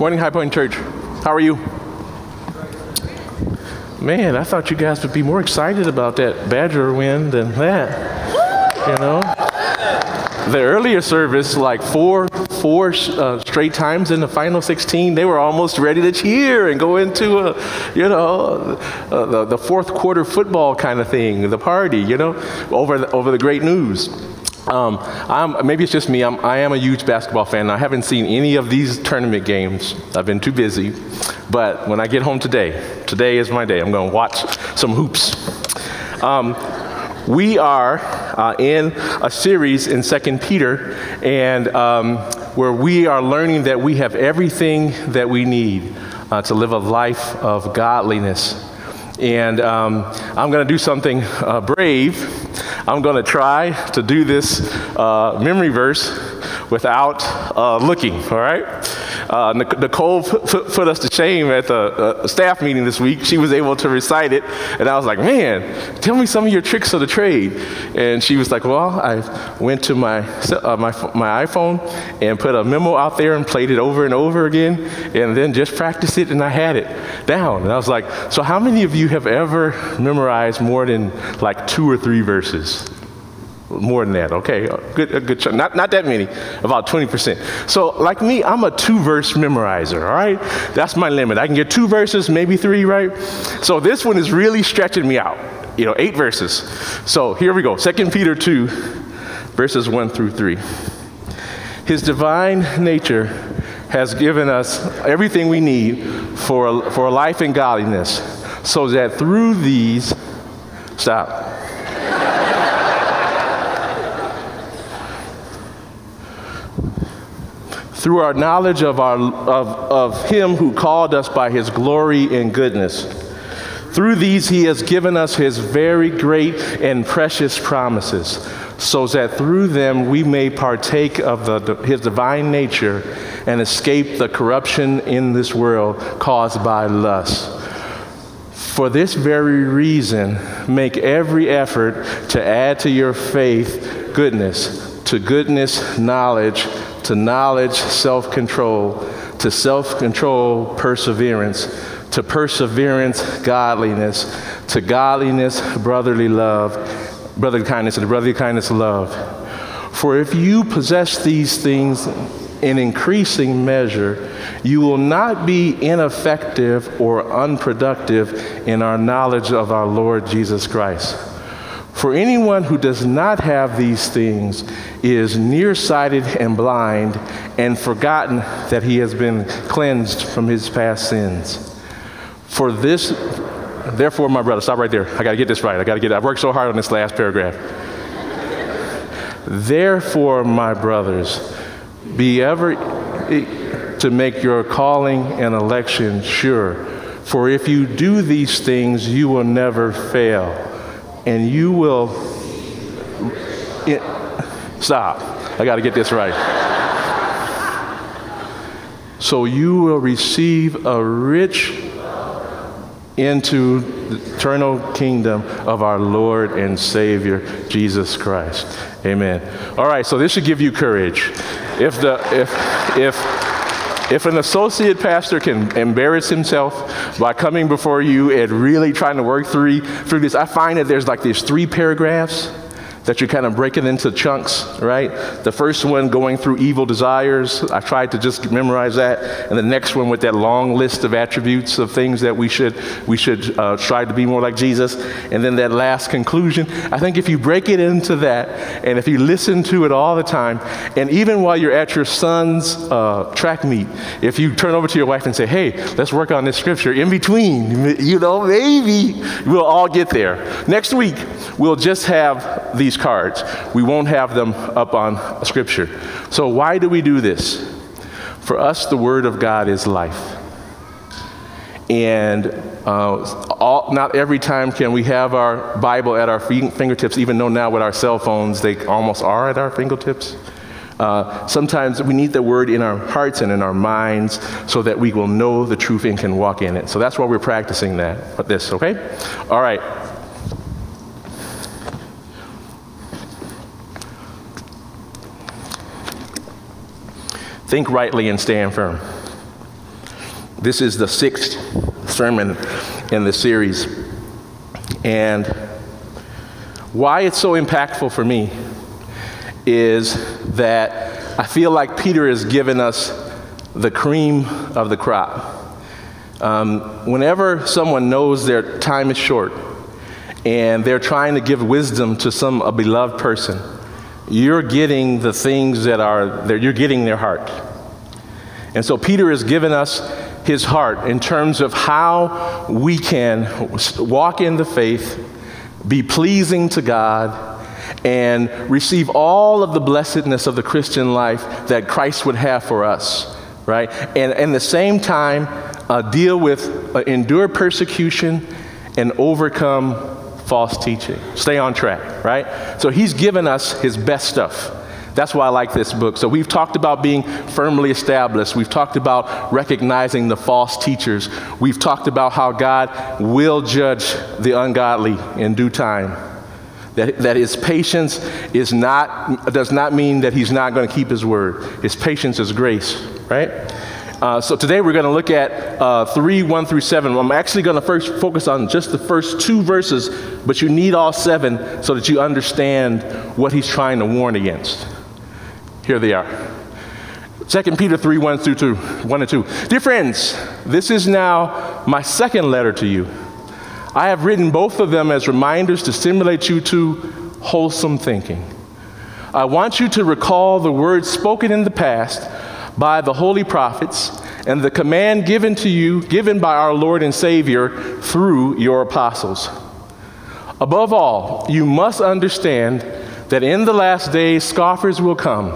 Morning, High Point Church. How are you? Man, I thought you guys would be more excited about that Badger win than that. You know? The earlier service, like four, four uh, straight times in the final 16, they were almost ready to cheer and go into a, you know, uh, the, the fourth quarter football kind of thing, the party, you know, over the, over the great news. Um, I'm, maybe it's just me. I'm, I am a huge basketball fan. I haven't seen any of these tournament games. I've been too busy. But when I get home today, today is my day. I'm going to watch some hoops. Um, we are uh, in a series in Second Peter, and um, where we are learning that we have everything that we need uh, to live a life of godliness. And um, I'm going to do something uh, brave. I'm going to try to do this uh, memory verse without uh, looking, all right? Uh, Nicole put, put, us to shame at the uh, staff meeting this week. She was able to recite it, and I was like, man, tell me some of your tricks of the trade. And she was like, well, I went to my, uh, my, my iPhone and put a memo out there and played it over and over again, and then just practiced it, and I had it down. And I was like, so how many of you have ever memorized more than like two or three verses? More than that, okay? Good, a good. Not, not that many, about 20%. So, like me, I'm a two verse memorizer, all right? That's my limit. I can get two verses, maybe three, right? So, this one is really stretching me out, you know, eight verses. So, here we go Second Peter 2, verses 1 through 3. His divine nature has given us everything we need for for a life in godliness, so that through these, stop through our knowledge of, our, of, of Him who called us by His glory and goodness. Through these, He has given us His very great and precious promises, so that through them we may partake of the, His divine nature and escape the corruption in this world caused by lust. For this very reason, make every effort to add to your faith goodness, to goodness, knowledge to knowledge, self control, to self control, perseverance, to perseverance, godliness, to godliness, brotherly love, brotherly kindness, and brotherly kindness, love. For if you possess these things in increasing measure, you will not be ineffective or unproductive in our knowledge of our Lord Jesus Christ. For anyone who does not have these things is nearsighted and blind and forgotten that he has been cleansed from his past sins. For this, therefore, my brother, stop right there. I got to get this right. I got to get it. I've worked so hard on this last paragraph. therefore, my brothers, be ever to make your calling and election sure. For if you do these things, you will never fail, and you will. It, Stop. I got to get this right. so you will receive a rich into the eternal kingdom of our Lord and Savior Jesus Christ. Amen. All right, so this should give you courage. If the if if if an associate pastor can embarrass himself by coming before you and really trying to work through through this, I find that there's like these three paragraphs that you're kind of break it into chunks, right? The first one going through evil desires. I tried to just memorize that, and the next one with that long list of attributes of things that we should we should uh, try to be more like Jesus, and then that last conclusion. I think if you break it into that, and if you listen to it all the time, and even while you're at your son's uh, track meet, if you turn over to your wife and say, "Hey, let's work on this scripture," in between, you know, maybe we'll all get there. Next week, we'll just have the these cards. We won't have them up on Scripture. So, why do we do this? For us, the Word of God is life. And uh, all, not every time can we have our Bible at our fingertips, even though now with our cell phones they almost are at our fingertips. Uh, sometimes we need the word in our hearts and in our minds so that we will know the truth and can walk in it. So that's why we're practicing that. This, okay? All right. Think rightly and stand firm. This is the sixth sermon in the series. And why it's so impactful for me is that I feel like Peter has given us the cream of the crop. Um, whenever someone knows their time is short and they're trying to give wisdom to some a beloved person, you're getting the things that are there, you're getting their heart. And so Peter has given us his heart in terms of how we can walk in the faith, be pleasing to God, and receive all of the blessedness of the Christian life that Christ would have for us, right? And at the same time, uh, deal with, uh, endure persecution, and overcome false teaching. Stay on track, right? So he's given us his best stuff. That's why I like this book. So we've talked about being firmly established. We've talked about recognizing the false teachers. We've talked about how God will judge the ungodly in due time. That, that his patience is not, does not mean that he's not going to keep his word. His patience is grace, right? Uh, so today we're going to look at uh, 3, 1 through 7. I'm actually going to first focus on just the first two verses, but you need all seven so that you understand what he's trying to warn against. Here they are. 2 Peter 3, 1 through 2, 1 and 2. Dear friends, this is now my second letter to you. I have written both of them as reminders to stimulate you to wholesome thinking. I want you to recall the words spoken in the past by the holy prophets and the command given to you, given by our Lord and Savior through your apostles. Above all, you must understand that in the last days scoffers will come,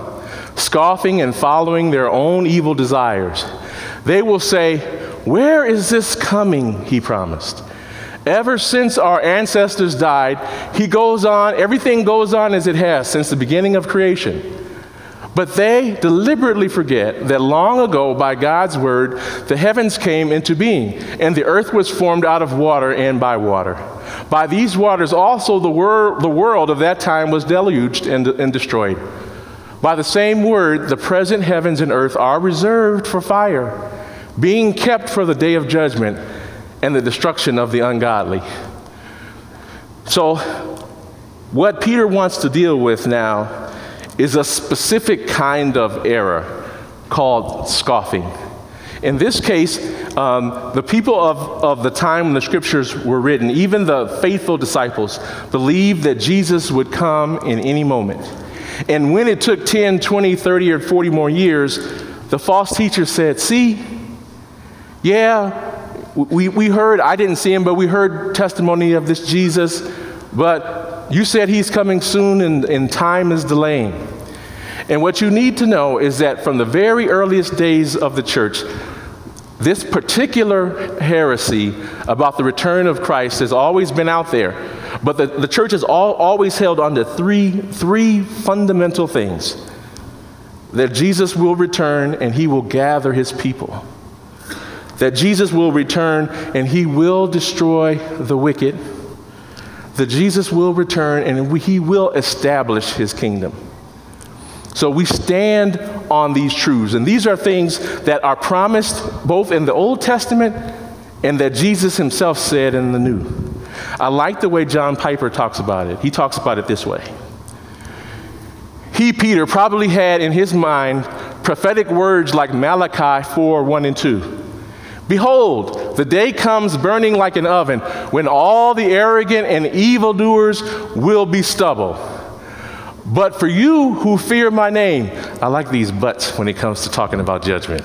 scoffing and following their own evil desires. They will say, Where is this coming? He promised. Ever since our ancestors died, he goes on, everything goes on as it has since the beginning of creation. But they deliberately forget that long ago, by God's word, the heavens came into being, and the earth was formed out of water and by water. By these waters also the, wor- the world of that time was deluged and, and destroyed. By the same word, the present heavens and earth are reserved for fire, being kept for the day of judgment and the destruction of the ungodly. So, what Peter wants to deal with now is a specific kind of error called scoffing. In this case, um, the people of, of the time when the scriptures were written, even the faithful disciples, believed that Jesus would come in any moment. And when it took 10, 20, 30, or 40 more years, the false teachers said, See, yeah, we, we heard, I didn't see him, but we heard testimony of this Jesus, but you said he's coming soon and, and time is delaying. And what you need to know is that from the very earliest days of the church, this particular heresy about the return of Christ has always been out there. But the, the church has all, always held on to three, three fundamental things that Jesus will return and he will gather his people, that Jesus will return and he will destroy the wicked that Jesus will return and he will establish his kingdom. So we stand on these truths. And these are things that are promised both in the Old Testament and that Jesus himself said in the New. I like the way John Piper talks about it. He talks about it this way. He, Peter, probably had in his mind prophetic words like Malachi 4 1 and 2. Behold, the day comes burning like an oven when all the arrogant and evildoers will be stubble. But for you who fear my name, I like these buts when it comes to talking about judgment,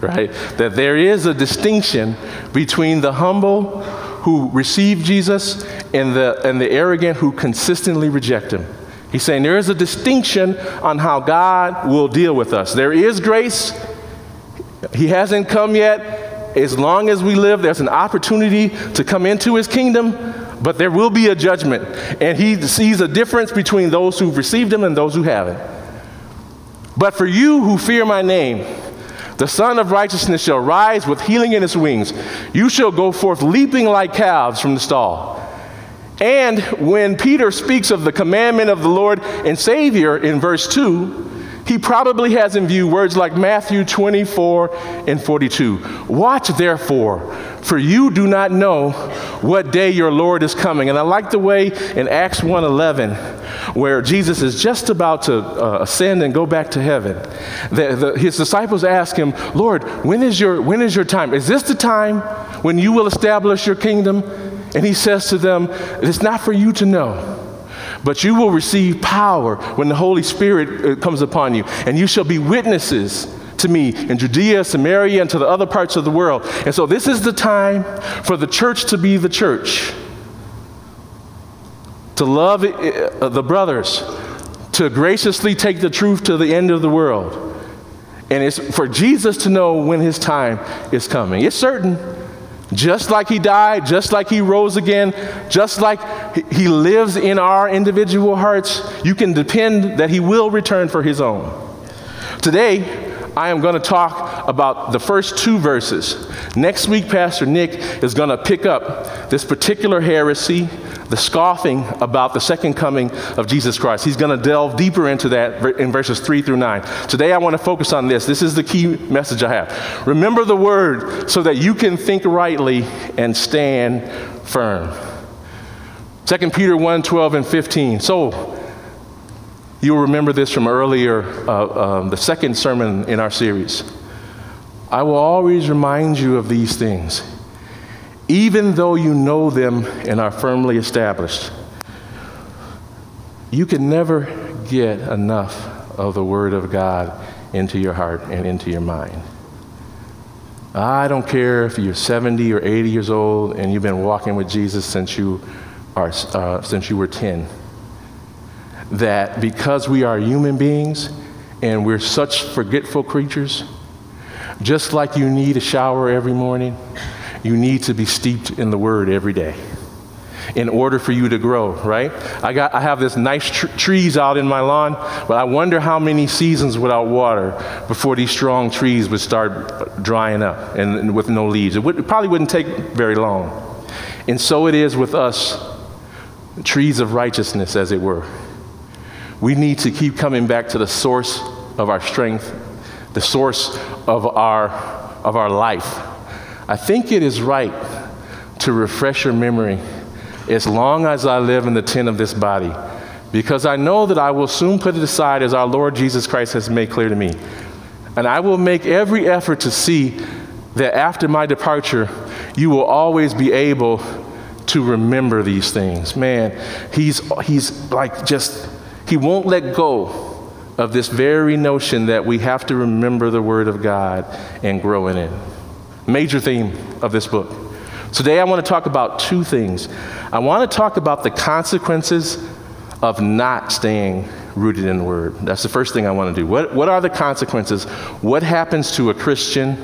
right? That there is a distinction between the humble who receive Jesus and the, and the arrogant who consistently reject him. He's saying there is a distinction on how God will deal with us. There is grace, He hasn't come yet as long as we live, there's an opportunity to come into his kingdom, but there will be a judgment. And he sees a difference between those who've received him and those who haven't. But for you who fear my name, the Sun of Righteousness shall rise with healing in his wings. You shall go forth leaping like calves from the stall. And when Peter speaks of the commandment of the Lord and Savior in verse 2, he probably has in view words like Matthew 24 and 42. Watch therefore, for you do not know what day your Lord is coming. And I like the way in Acts 1:11 where Jesus is just about to uh, ascend and go back to heaven. The, the, his disciples ask him, "Lord, when is your when is your time? Is this the time when you will establish your kingdom?" And he says to them, "It's not for you to know." But you will receive power when the Holy Spirit uh, comes upon you, and you shall be witnesses to me in Judea, Samaria, and to the other parts of the world. And so, this is the time for the church to be the church, to love uh, the brothers, to graciously take the truth to the end of the world. And it's for Jesus to know when his time is coming. It's certain. Just like he died, just like he rose again, just like he lives in our individual hearts, you can depend that he will return for his own. Today, I am going to talk about the first two verses. Next week, Pastor Nick is going to pick up this particular heresy, the scoffing about the second coming of Jesus Christ. He's going to delve deeper into that in verses 3 through 9. Today, I want to focus on this. This is the key message I have. Remember the word so that you can think rightly and stand firm. 2 Peter 1 12 and 15. So, you'll remember this from earlier, uh, um, the second sermon in our series. I will always remind you of these things even though you know them and are firmly established. You can never get enough of the Word of God into your heart and into your mind. I don't care if you're 70 or 80 years old and you've been walking with Jesus since you, are, uh, since you were 10. That because we are human beings and we're such forgetful creatures, just like you need a shower every morning, you need to be steeped in the Word every day in order for you to grow, right? I, got, I have this nice tr- trees out in my lawn, but I wonder how many seasons without water before these strong trees would start drying up and, and with no leaves. It, would, it probably wouldn't take very long. And so it is with us, trees of righteousness, as it were. We need to keep coming back to the source of our strength, the source of our, of our life I think it is right to refresh your memory as long as I live in the tent of this body, because I know that I will soon put it aside as our Lord Jesus Christ has made clear to me. And I will make every effort to see that after my departure, you will always be able to remember these things. Man, he's, he's like just, he won't let go of this very notion that we have to remember the Word of God and grow in it. Major theme of this book. Today, I want to talk about two things. I want to talk about the consequences of not staying rooted in the Word. That's the first thing I want to do. What, what are the consequences? What happens to a Christian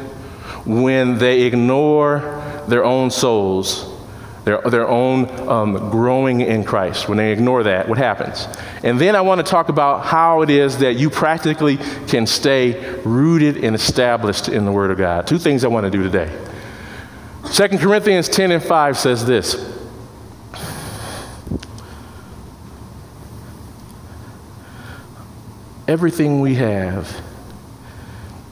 when they ignore their own souls their, their own um, growing in Christ. When they ignore that, what happens? And then I want to talk about how it is that you practically can stay rooted and established in the Word of God. Two things I want to do today. 2 Corinthians 10 and 5 says this. Everything we have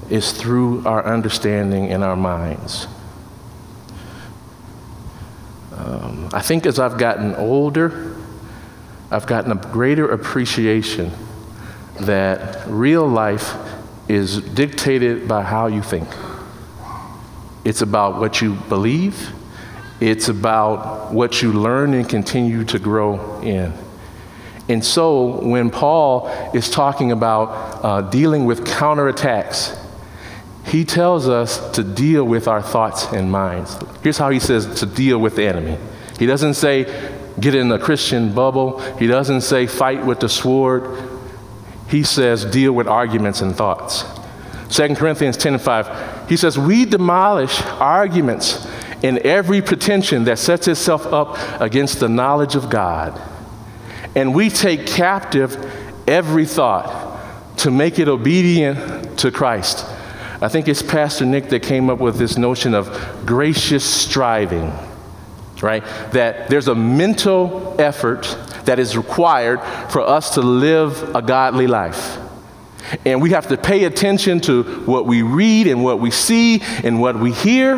is through our understanding in our minds. Um, I think as I've gotten older, I've gotten a greater appreciation that real life is dictated by how you think. It's about what you believe, it's about what you learn and continue to grow in. And so, when Paul is talking about uh, dealing with counterattacks, he tells us to deal with our thoughts and minds. Here's how he says to deal with the enemy. He doesn't say get in a Christian bubble. He doesn't say fight with the sword. He says deal with arguments and thoughts. 2 Corinthians 10 and 5, he says, We demolish arguments in every pretension that sets itself up against the knowledge of God. And we take captive every thought to make it obedient to Christ. I think it's Pastor Nick that came up with this notion of gracious striving, right? That there's a mental effort that is required for us to live a godly life. And we have to pay attention to what we read and what we see and what we hear.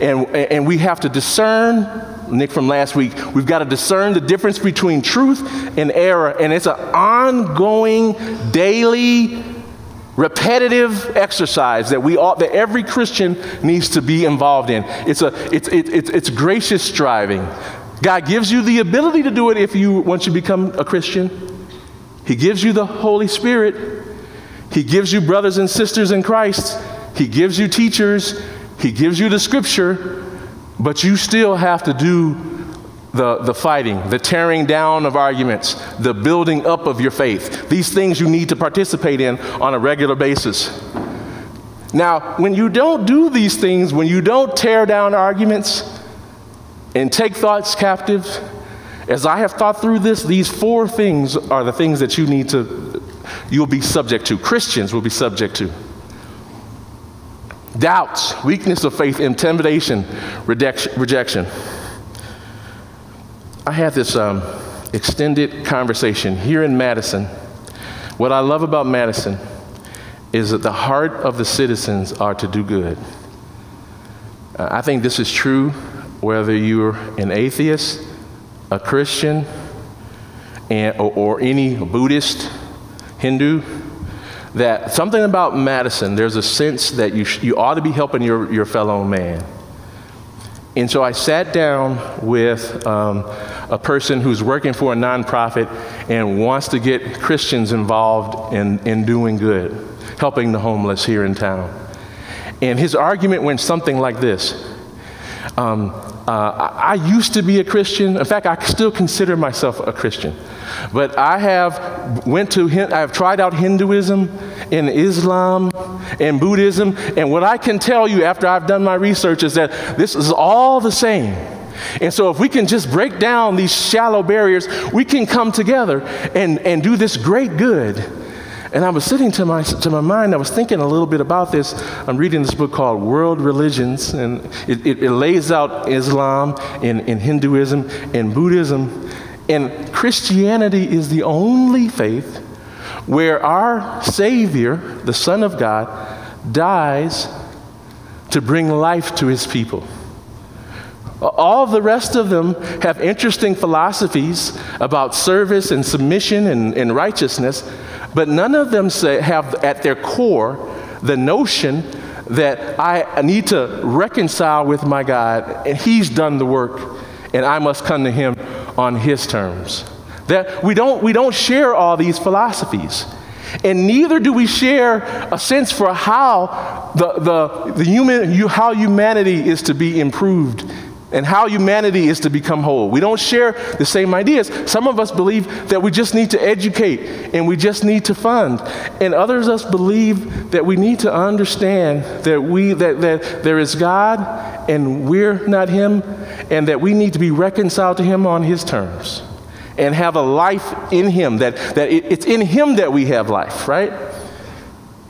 And, and we have to discern. Nick from last week, we've got to discern the difference between truth and error. And it's an ongoing, daily, repetitive exercise that we all, that every Christian needs to be involved in. It's a it's it, it's it's gracious striving. God gives you the ability to do it if you once you become a Christian. He gives you the Holy Spirit he gives you brothers and sisters in Christ, He gives you teachers, He gives you the scripture, but you still have to do the, the fighting, the tearing down of arguments, the building up of your faith. These things you need to participate in on a regular basis. Now, when you don't do these things, when you don't tear down arguments and take thoughts captive, as I have thought through this, these four things are the things that you need to you'll be subject to. Christians will be subject to. Doubts, weakness of faith, intimidation, rejection. I had this um, extended conversation here in Madison. What I love about Madison is that the heart of the citizens are to do good. Uh, I think this is true whether you're an atheist, a Christian, and, or, or any Buddhist Hindu, that something about Madison, there's a sense that you, sh- you ought to be helping your, your fellow man. And so I sat down with um, a person who's working for a nonprofit and wants to get Christians involved in, in doing good, helping the homeless here in town. And his argument went something like this um, uh, I used to be a Christian. In fact, I still consider myself a Christian. But I have went to I have tried out Hinduism and Islam and Buddhism, and what I can tell you after I've done my research is that this is all the same. And so, if we can just break down these shallow barriers, we can come together and, and do this great good. And I was sitting to my, to my mind, I was thinking a little bit about this. I'm reading this book called World Religions, and it, it, it lays out Islam and, and Hinduism and Buddhism. And Christianity is the only faith where our Savior, the Son of God, dies to bring life to his people. All the rest of them have interesting philosophies about service and submission and, and righteousness, but none of them say, have at their core the notion that I need to reconcile with my God and He's done the work and I must come to Him on His terms. That we don't, we don't share all these philosophies. And neither do we share a sense for how the, the, the human, how humanity is to be improved and how humanity is to become whole. We don't share the same ideas. Some of us believe that we just need to educate and we just need to fund. And others of us believe that we need to understand that we that, that there is God and we're not him and that we need to be reconciled to him on his terms and have a life in him that, that it, it's in him that we have life, right?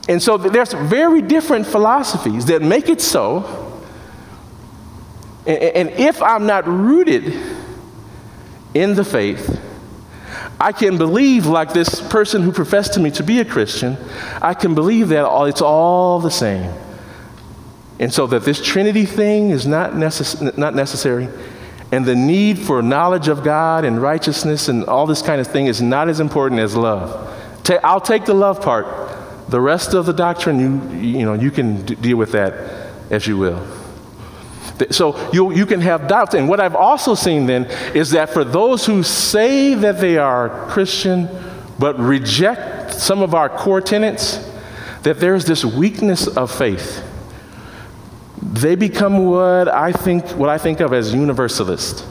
And so there's very different philosophies that make it so and if I'm not rooted in the faith, I can believe, like this person who professed to me to be a Christian, I can believe that it's all the same. And so that this Trinity thing is not, necess- not necessary, and the need for knowledge of God and righteousness and all this kind of thing is not as important as love. I'll take the love part. The rest of the doctrine, you, you, know, you can d- deal with that as you will. So you, you can have doubts. And what I've also seen then is that for those who say that they are Christian but reject some of our core tenets, that there's this weakness of faith. They become what I think, what I think of as universalist.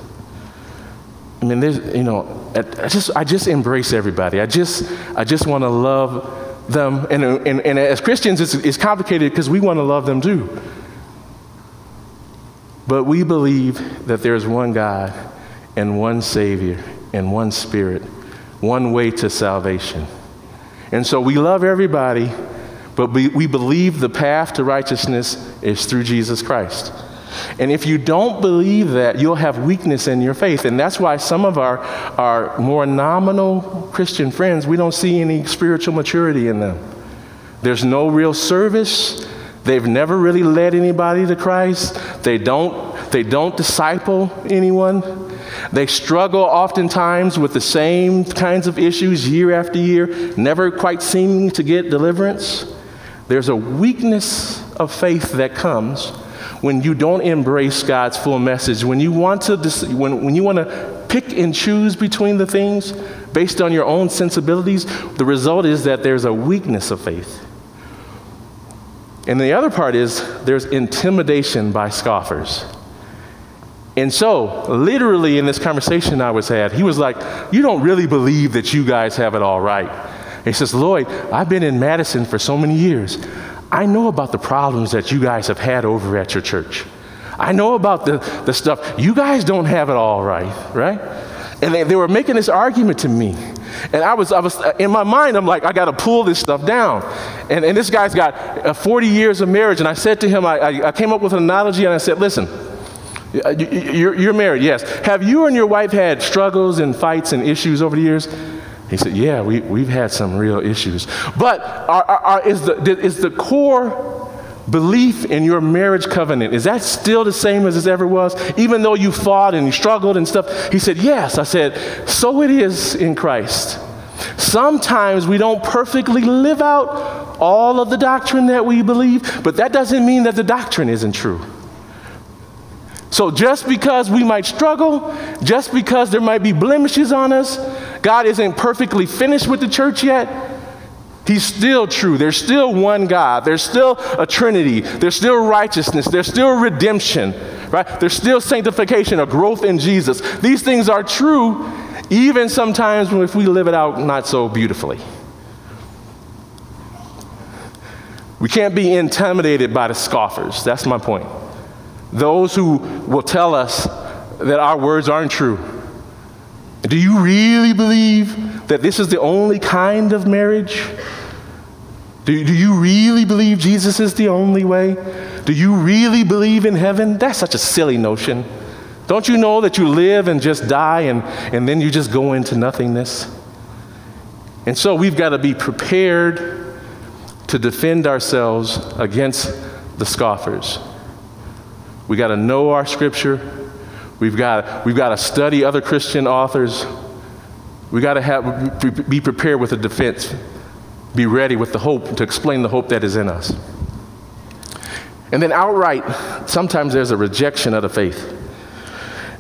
I mean, there's, you know, I just, I just embrace everybody. I just, I just want to love them. And, and, and as Christians, it's, it's complicated because we want to love them too. But we believe that there's one God and one Savior and one Spirit, one way to salvation. And so we love everybody, but we, we believe the path to righteousness is through Jesus Christ. And if you don't believe that, you'll have weakness in your faith. And that's why some of our, our more nominal Christian friends, we don't see any spiritual maturity in them. There's no real service. They've never really led anybody to Christ. They don't, they don't disciple anyone. They struggle oftentimes with the same kinds of issues year after year, never quite seeming to get deliverance. There's a weakness of faith that comes when you don't embrace God's full message, when you want to, when, when you want to pick and choose between the things based on your own sensibilities, the result is that there's a weakness of faith. And the other part is there's intimidation by scoffers. And so, literally, in this conversation I was had, he was like, You don't really believe that you guys have it all right. He says, Lloyd, I've been in Madison for so many years. I know about the problems that you guys have had over at your church. I know about the, the stuff. You guys don't have it all right, right? And they, they were making this argument to me. And I was, I was, in my mind, I'm like, I got to pull this stuff down. And, and this guy's got uh, 40 years of marriage. And I said to him, I, I, I came up with an analogy and I said, listen, you're, you're married, yes. Have you and your wife had struggles and fights and issues over the years? He said, Yeah, we, we've had some real issues. But are, are, is, the, is the core belief in your marriage covenant, is that still the same as it ever was? Even though you fought and you struggled and stuff? He said, Yes. I said, So it is in Christ. Sometimes we don't perfectly live out all of the doctrine that we believe, but that doesn't mean that the doctrine isn't true. So just because we might struggle, just because there might be blemishes on us, God isn't perfectly finished with the church yet. He's still true. There's still one God. There's still a Trinity. There's still righteousness. There's still redemption, right? There's still sanctification, a growth in Jesus. These things are true, even sometimes if we live it out not so beautifully. We can't be intimidated by the scoffers. That's my point those who will tell us that our words aren't true. Do you really believe that this is the only kind of marriage? Do, do you really believe Jesus is the only way? Do you really believe in heaven? That's such a silly notion. Don't you know that you live and just die and, and then you just go into nothingness? And so we've got to be prepared to defend ourselves against the scoffers. We got to know our scripture. We've got, we've got to study other Christian authors. We've got to have, be prepared with a defense. Be ready with the hope to explain the hope that is in us. And then outright, sometimes there's a rejection of the faith.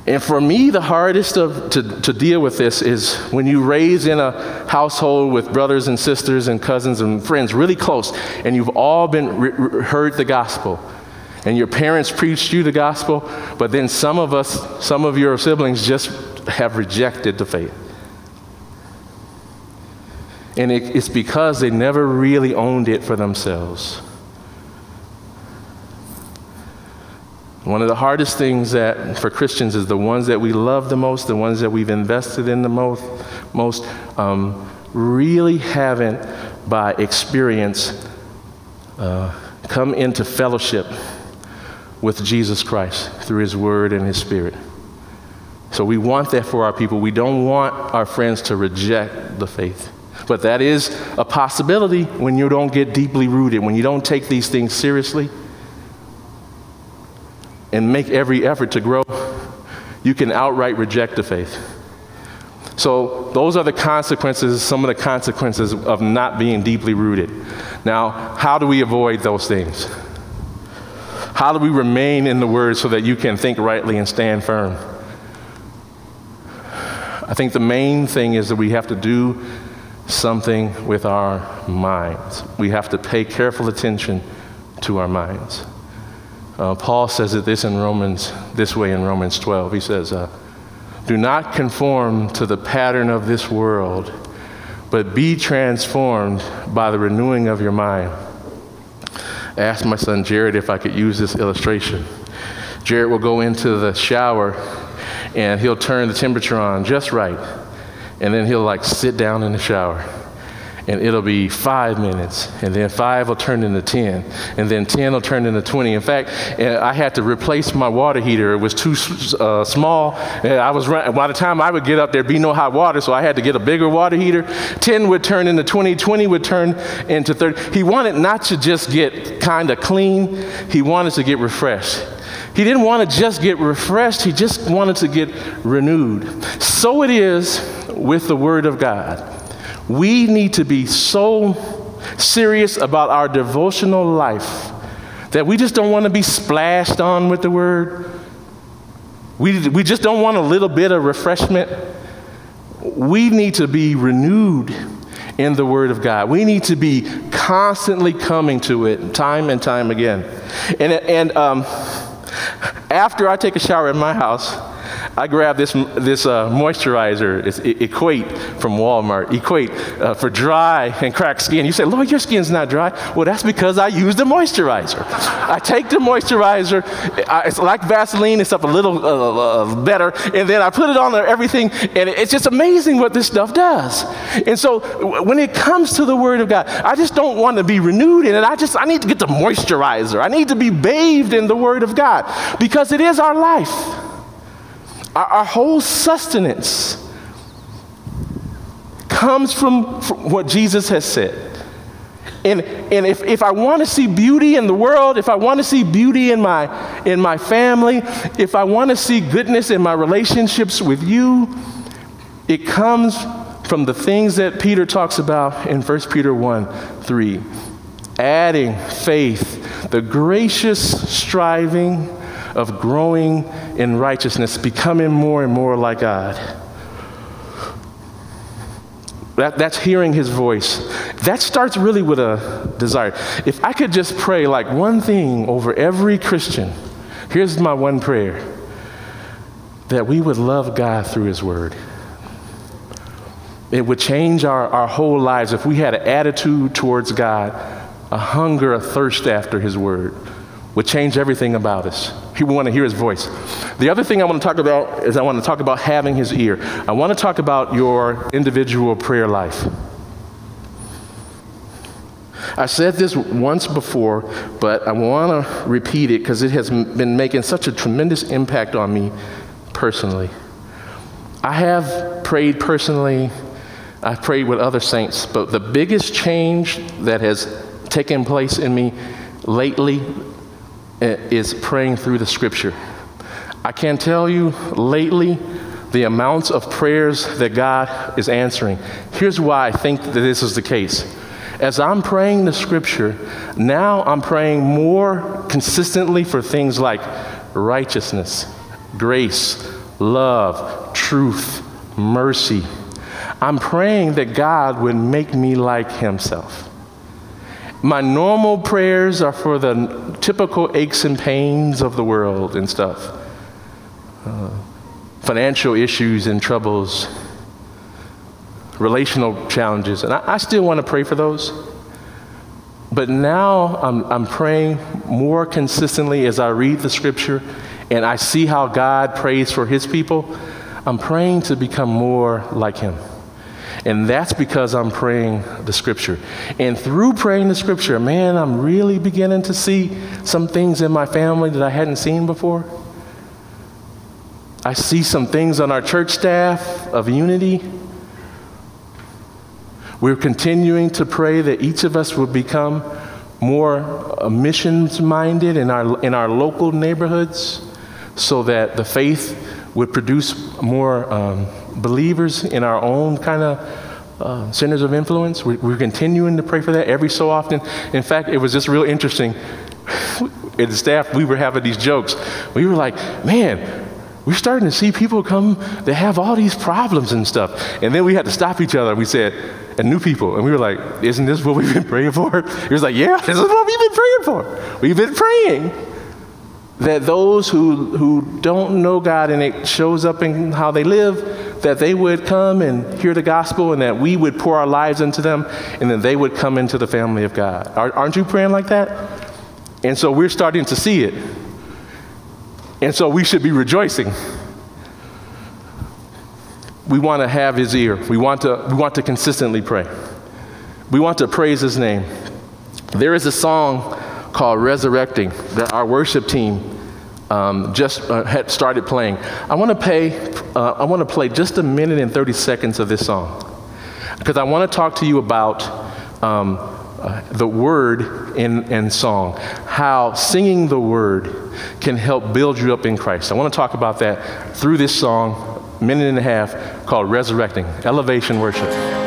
And for me, the hardest of, to, to deal with this is when you raise in a household with brothers and sisters and cousins and friends really close, and you've all been re- heard the gospel and your parents preached you the gospel, but then some of us, some of your siblings just have rejected the faith. And it, it's because they never really owned it for themselves. One of the hardest things that for Christians is the ones that we love the most, the ones that we've invested in the most, most um, really haven't, by experience, uh, come into fellowship with Jesus Christ through His Word and His Spirit. So we want that for our people. We don't want our friends to reject the faith. But that is a possibility when you don't get deeply rooted, when you don't take these things seriously and make every effort to grow, you can outright reject the faith. So, those are the consequences, some of the consequences of not being deeply rooted. Now, how do we avoid those things? How do we remain in the Word so that you can think rightly and stand firm? I think the main thing is that we have to do something with our minds. We have to pay careful attention to our minds. Uh, Paul says it this in Romans, this way in Romans 12. He says, uh, "Do not conform to the pattern of this world, but be transformed by the renewing of your mind." Asked my son Jared if I could use this illustration. Jared will go into the shower and he'll turn the temperature on just right. And then he'll like sit down in the shower. And it'll be five minutes, and then five will turn into 10, and then 10 will turn into 20. In fact, eh, I had to replace my water heater. It was too uh, small. And I was run- by the time I would get up, there'd be no hot water, so I had to get a bigger water heater. 10 would turn into 20, 20 would turn into 30. He wanted not to just get kind of clean, he wanted to get refreshed. He didn't want to just get refreshed, he just wanted to get renewed. So it is with the Word of God. We need to be so serious about our devotional life that we just don't want to be splashed on with the Word. We, we just don't want a little bit of refreshment. We need to be renewed in the Word of God. We need to be constantly coming to it time and time again. And, and um, after I take a shower in my house, I grabbed this, this uh, moisturizer, it's Equate from Walmart, Equate uh, for dry and cracked skin. You say, Lloyd, your skin's not dry. Well, that's because I use the moisturizer. I take the moisturizer, it's like Vaseline, except a little uh, uh, better, and then I put it on everything, and it's just amazing what this stuff does. And so when it comes to the Word of God, I just don't want to be renewed in it. I just, I need to get the moisturizer. I need to be bathed in the Word of God because it is our life. Our, our whole sustenance comes from, from what Jesus has said. And, and if, if I want to see beauty in the world, if I want to see beauty in my, in my family, if I want to see goodness in my relationships with you, it comes from the things that Peter talks about in 1 Peter 1 3. Adding faith, the gracious striving of growing in righteousness, becoming more and more like God. That, that's hearing his voice. That starts really with a desire. If I could just pray like one thing over every Christian, here's my one prayer that we would love God through his word. It would change our, our whole lives if we had an attitude towards God, a hunger, a thirst after his word would change everything about us. Would want to hear his voice. The other thing I want to talk about is I want to talk about having his ear. I want to talk about your individual prayer life. I said this once before, but I want to repeat it because it has been making such a tremendous impact on me personally. I have prayed personally, I've prayed with other saints, but the biggest change that has taken place in me lately Eh, is praying through the scripture. I can tell you lately the amounts of prayers that God is answering. Here's why I think that this is the case. As I'm praying the scripture, now I'm praying more consistently for things like righteousness, grace, love, truth, mercy. I'm praying that God would make me like Himself. My normal prayers are for the typical aches and pains of the world and stuff uh, financial issues and troubles, relational challenges. And I, I still want to pray for those. But now I'm, I'm praying more consistently as I read the scripture and I see how God prays for his people. I'm praying to become more like him. And that's because I'm praying the scripture. And through praying the scripture, man, I'm really beginning to see some things in my family that I hadn't seen before. I see some things on our church staff of unity. We're continuing to pray that each of us will become more uh, missions minded in our, in our local neighborhoods so that the faith would produce more um, believers in our own kind of uh, centers of influence. We, we're continuing to pray for that every so often. In fact, it was just real interesting. In the staff, we were having these jokes. We were like, man, we're starting to see people come that have all these problems and stuff. And then we had to stop each other. We said, and new people. And we were like, isn't this what we've been praying for? He was like, yeah, this is what we've been praying for. We've been praying that those who, who don't know God and it shows up in how they live, that they would come and hear the gospel and that we would pour our lives into them and then they would come into the family of God. Aren't you praying like that? And so we're starting to see it. And so we should be rejoicing. We want to have his ear. We want to, we want to consistently pray. We want to praise his name. There is a song called Resurrecting that our worship team um, just uh, had started playing. I want to play. Uh, I want to play just a minute and 30 seconds of this song because I want to talk to you about um, uh, the word in, in song, how singing the word can help build you up in Christ. I want to talk about that through this song, minute and a half, called Resurrecting, Elevation Worship.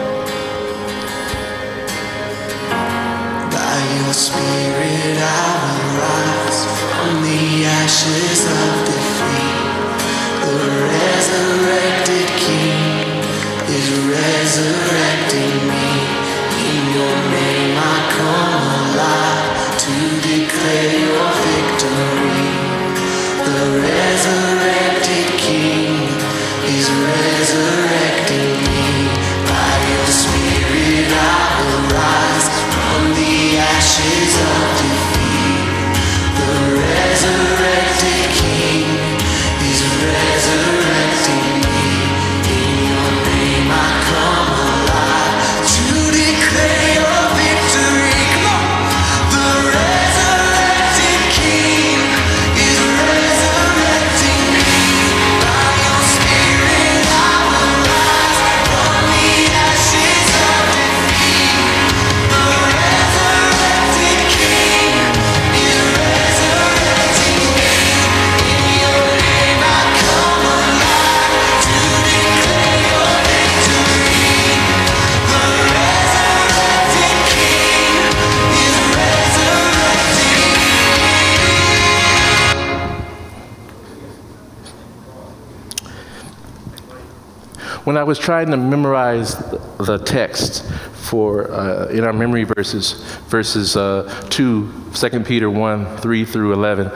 Was trying to memorize the text for uh, in our memory verses, verses uh, 2, 2 Peter 1, 3 through 11, uh,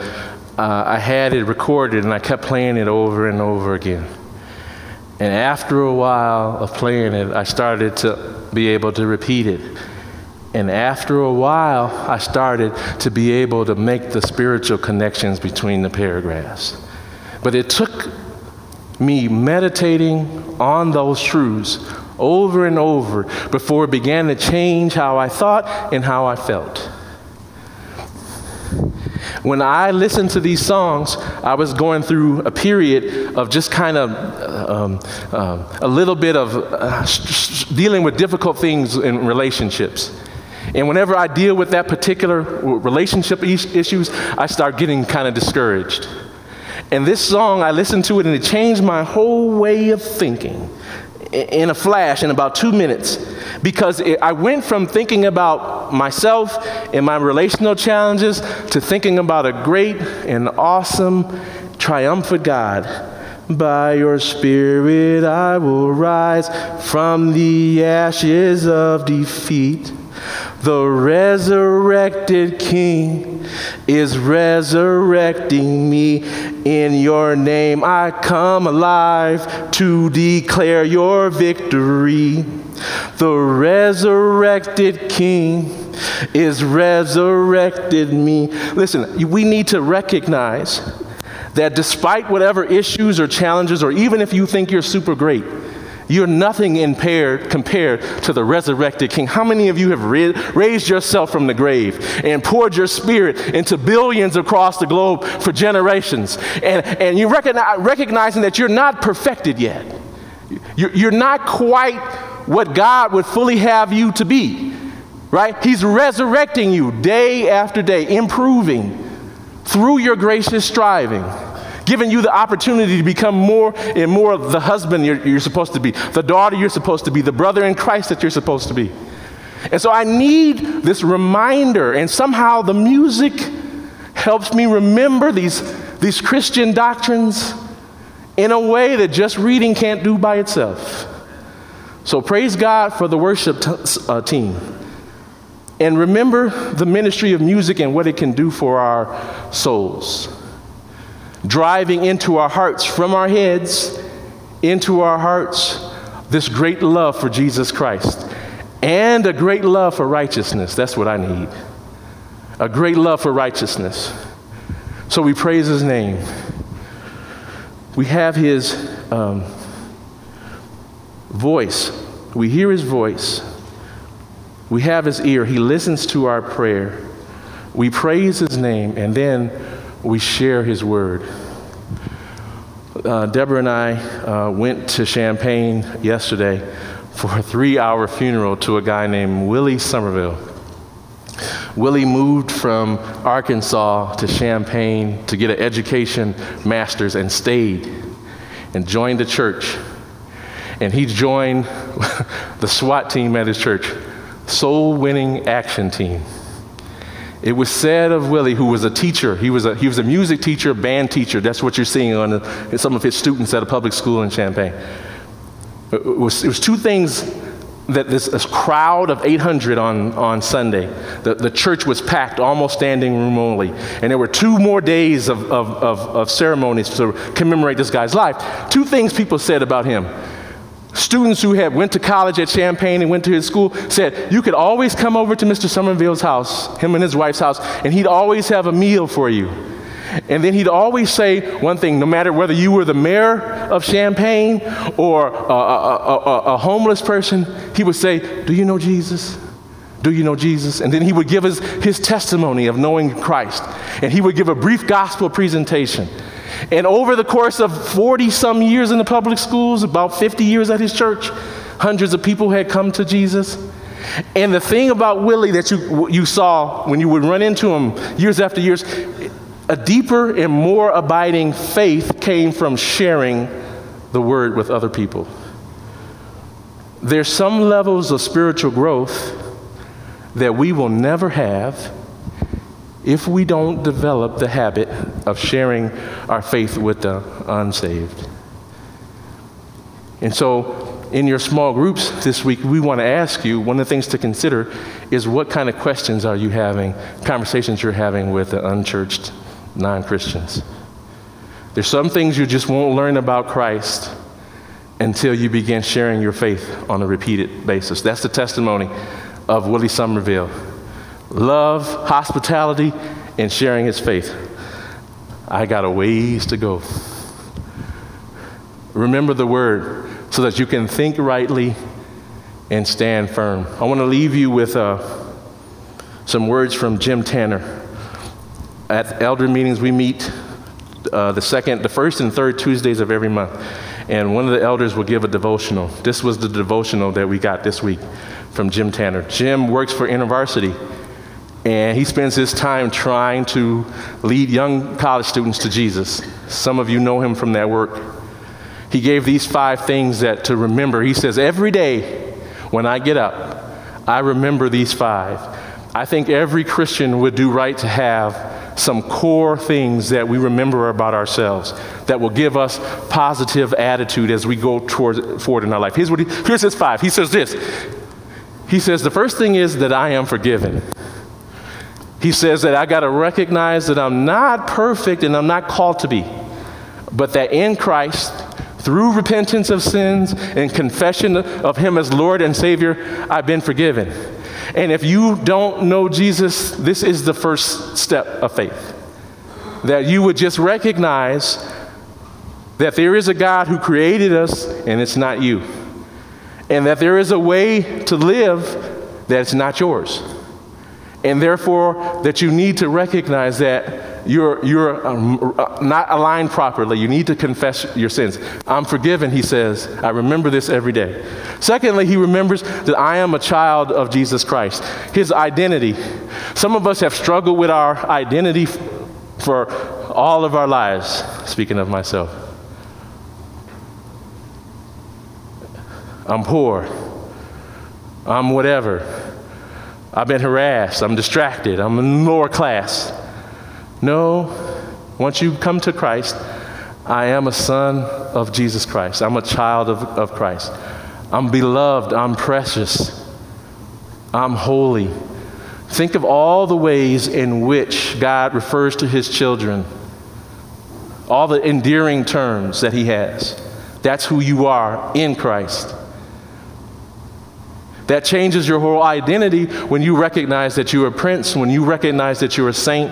I had it recorded and I kept playing it over and over again. And after a while of playing it, I started to be able to repeat it. And after a while, I started to be able to make the spiritual connections between the paragraphs. But it took me meditating on those truths over and over before it began to change how I thought and how I felt. When I listened to these songs, I was going through a period of just kind of um, um, a little bit of uh, sh- sh- dealing with difficult things in relationships. And whenever I deal with that particular relationship is- issues, I start getting kind of discouraged. And this song, I listened to it and it changed my whole way of thinking in a flash, in about two minutes. Because it, I went from thinking about myself and my relational challenges to thinking about a great and awesome, triumphant God. By your spirit I will rise from the ashes of defeat. The resurrected King is resurrecting me. In your name I come alive to declare your victory. The resurrected King is resurrected me. Listen, we need to recognize that despite whatever issues or challenges, or even if you think you're super great, you're nothing impaired compared to the resurrected King. How many of you have ra- raised yourself from the grave and poured your spirit into billions across the globe for generations? And, and you recognize, recognizing that you're not perfected yet. You're, you're not quite what God would fully have you to be, right? He's resurrecting you day after day, improving through your gracious striving giving you the opportunity to become more and more the husband you're, you're, supposed to be, the daughter you're supposed to be, the brother in Christ that you're supposed to be. And so I need this reminder, and somehow the music helps me remember these, these Christian doctrines in a way that just reading can't do by itself. So praise God for the worship t- uh, team. And remember the ministry of music and what it can do for our souls driving into our hearts from our heads into our hearts this great love for Jesus Christ and a great love for righteousness. That's what I need. A great love for righteousness. So we praise his name. We have his um, voice. We hear his voice. We have his ear. He listens to our prayer. We praise his name, and then we share his word. Uh, Deborah and I uh, went to Champaign yesterday for a three hour funeral to a guy named Willie Somerville. Willie moved from Arkansas to Champaign to get an education master's and stayed and joined the church. And he joined the SWAT team at his church, Soul Winning Action Team. It was said of Willie, who was a teacher, he was a, he was a music teacher, band teacher. That's what you're seeing on the, some of his students at a public school in Champaign. It was, it was two things that this, this, crowd of 800 on, on Sunday, the, the church was packed, almost standing room only. And there were two more days of, of, of, of ceremonies to commemorate this guy's life. Two things people said about him. Students who had went to college at Champaign and went to his school said, you could always come over to Mr. Somerville's house, him and his wife's house, and he'd always have a meal for you. And then he'd always say one thing no matter whether you were the mayor of Champaign or a, a, a, a, homeless person, he would say, Do you know Jesus? Do you know Jesus? And then he would give us his testimony of knowing Christ. And he would give a brief gospel presentation. And over the course of 40 some years in the public schools, about 50 years at his church, hundreds of people had come to Jesus. And the thing about Willie that you, you saw when you would run into him years after years, a deeper and more abiding faith came from sharing the word with other people. There's some levels of spiritual growth that we will never have if we don't develop the habit of sharing our faith with the unsaved. And so, in your small groups this week, we want to ask you one of the things to consider is what kind of questions are you having, conversations you're having with the unchurched non Christians. There's some things you just won't learn about Christ until you begin sharing your faith on a repeated basis. That's the testimony of Willie Somerville love, hospitality, and sharing his faith. I got a ways to go. Remember the word so that you can think rightly and stand firm. I want to leave you with uh, some words from Jim Tanner. At elder meetings, we meet uh, the second, the first and third Tuesdays of every month. And one of the elders will give a devotional. This was the devotional that we got this week from Jim Tanner. Jim works for InterVarsity and he spends his time trying to lead young college students to Jesus. Some of you know him from that work. He gave these five things that to remember. He says, Every day when I get up, I remember these five. I think every Christian would do right to have some core things that we remember about ourselves that will give us positive attitude as we go towards, forward in our life. Here's, what he, here's his five. He says this. He says, The first thing is that I am forgiven. He says that I got to recognize that I'm not perfect and I'm not called to be, but that in Christ, through repentance of sins and confession of Him as Lord and Savior, I've been forgiven. And if you don't know Jesus, this is the first step of faith. That you would just recognize that there is a God who created us and it's not you. And that there is a way to live that's not yours and therefore that you need to recognize that you're, you're um, uh, not aligned properly. You need to confess your sins. I'm forgiven, he says. I remember this every day. Secondly, he remembers that I am a child of Jesus Christ, his identity. Some of us have struggled with our identity for all of our lives, speaking of myself. I'm poor. I'm whatever. I've been harassed. I'm distracted. I'm in lower class. No, once you come to Christ, I am a son of Jesus Christ. I'm a child of, of Christ. I'm beloved. I'm precious. I'm holy. Think of all the ways in which God refers to his children, all the endearing terms that he has. That's who you are in Christ. That changes your whole identity when you recognize that you're a prince, when you recognize that you're a saint,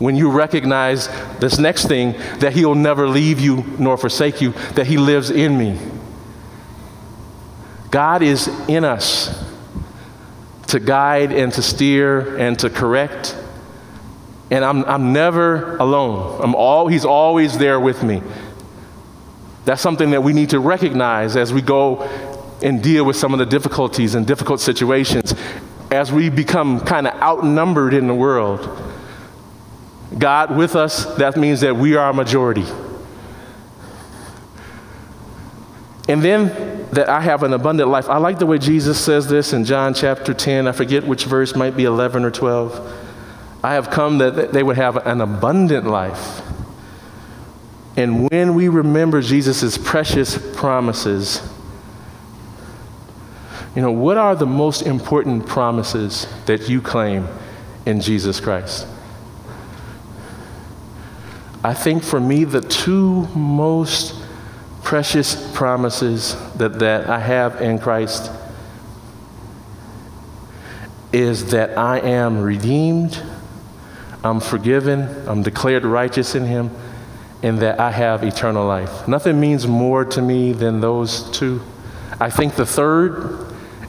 when you recognize this next thing that He'll never leave you nor forsake you, that He lives in me. God is in us to guide and to steer and to correct. And I'm, I'm never alone. I'm all, he's always there with me. That's something that we need to recognize as we go and deal with some of the difficulties and difficult situations, as we become kind of outnumbered in the world. God with us, that means that we are a majority. And then that I have an abundant life. I like the way Jesus says this in John chapter 10. I forget which verse, might be 11 or 12. I have come that they would have an abundant life. And when we remember Jesus' precious promises, you know, what are the most important promises that you claim in Jesus Christ? I think for me, the two most precious promises that, that I have in Christ is that I am redeemed, I'm forgiven, I'm declared righteous in Him, and that I have eternal life. Nothing means more to me than those two. I think the third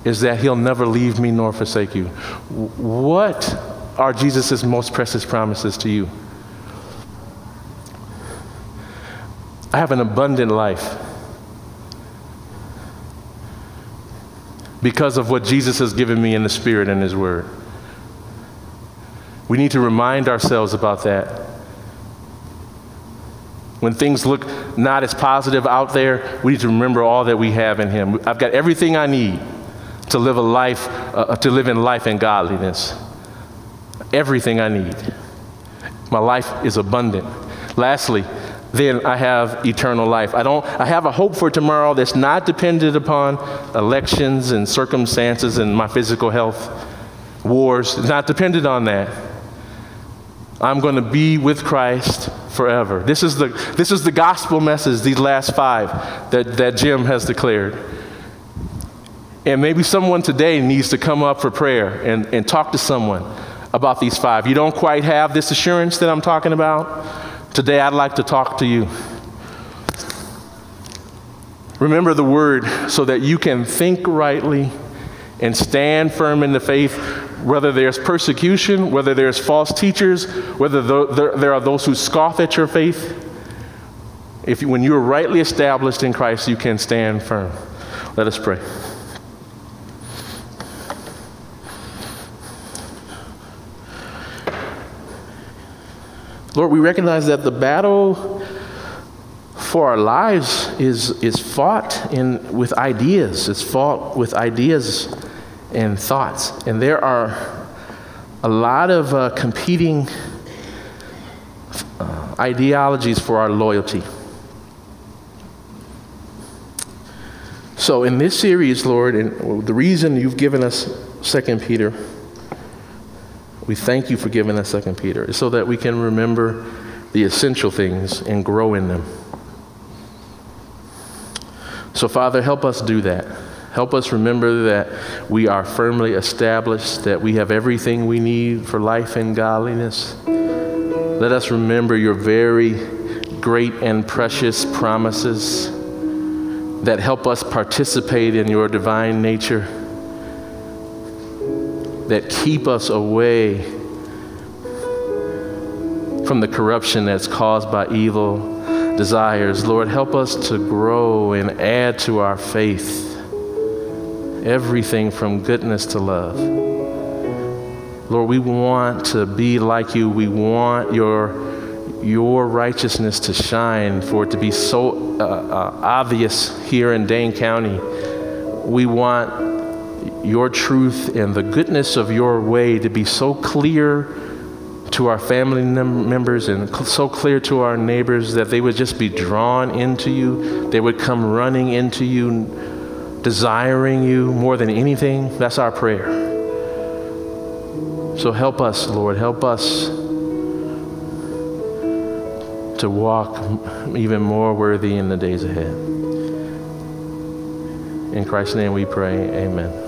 is that He'll never leave me nor forsake you. What are Jesus' most precious promises to you? I have an abundant life. because of what Jesus has given me in the Spirit and His Word. We need to remind ourselves about that. When things look not as positive out there, we need to remember all that we have in Him. I've got everything I need to live a life, uh, to live in life and godliness. Everything I need. My life is abundant. Lastly, then I have eternal life. I don't I have a hope for tomorrow that's not dependent upon elections and circumstances and my physical health, wars. It's not dependent on that. I'm going to be with Christ forever. This is the this is the gospel message these last 5 that that Jim has declared. And maybe someone today needs to come up for prayer and, and talk to someone about these five. You don't quite have this assurance that I'm talking about Today, I'd like to talk to you. Remember the word so that you can think rightly and stand firm in the faith, whether there's persecution, whether there's false teachers, whether there are those who scoff at your faith. If, when you're rightly established in Christ, you can stand firm. Let us pray. Lord, we recognize that the battle for our lives is, is fought in, with ideas. It's fought with ideas and thoughts. And there are a lot of uh, competing uh, ideologies for our loyalty. So, in this series, Lord, and the reason you've given us Second Peter we thank you for giving us Second Peter so that we can remember the essential things and grow in them. So, Father, help us do that. Help us remember that we are firmly established, that we have everything we need for life and godliness. Let us remember your very great and precious promises that help us participate in your divine nature that keep us away from the corruption that's caused by evil desires. Lord, help us to grow and add to our faith everything from goodness to love. Lord, we want to be like you. We want your, your righteousness to shine, for it to be so uh, uh, obvious here in Dane County. We want your truth and the goodness of your way to be so clear to our family members and so clear to our neighbors that they would just be drawn into you. They would come running into you, desiring you more than anything. That's our prayer. So help us, Lord. Help us to walk even more worthy in the days ahead. In Christ's name we pray, amen.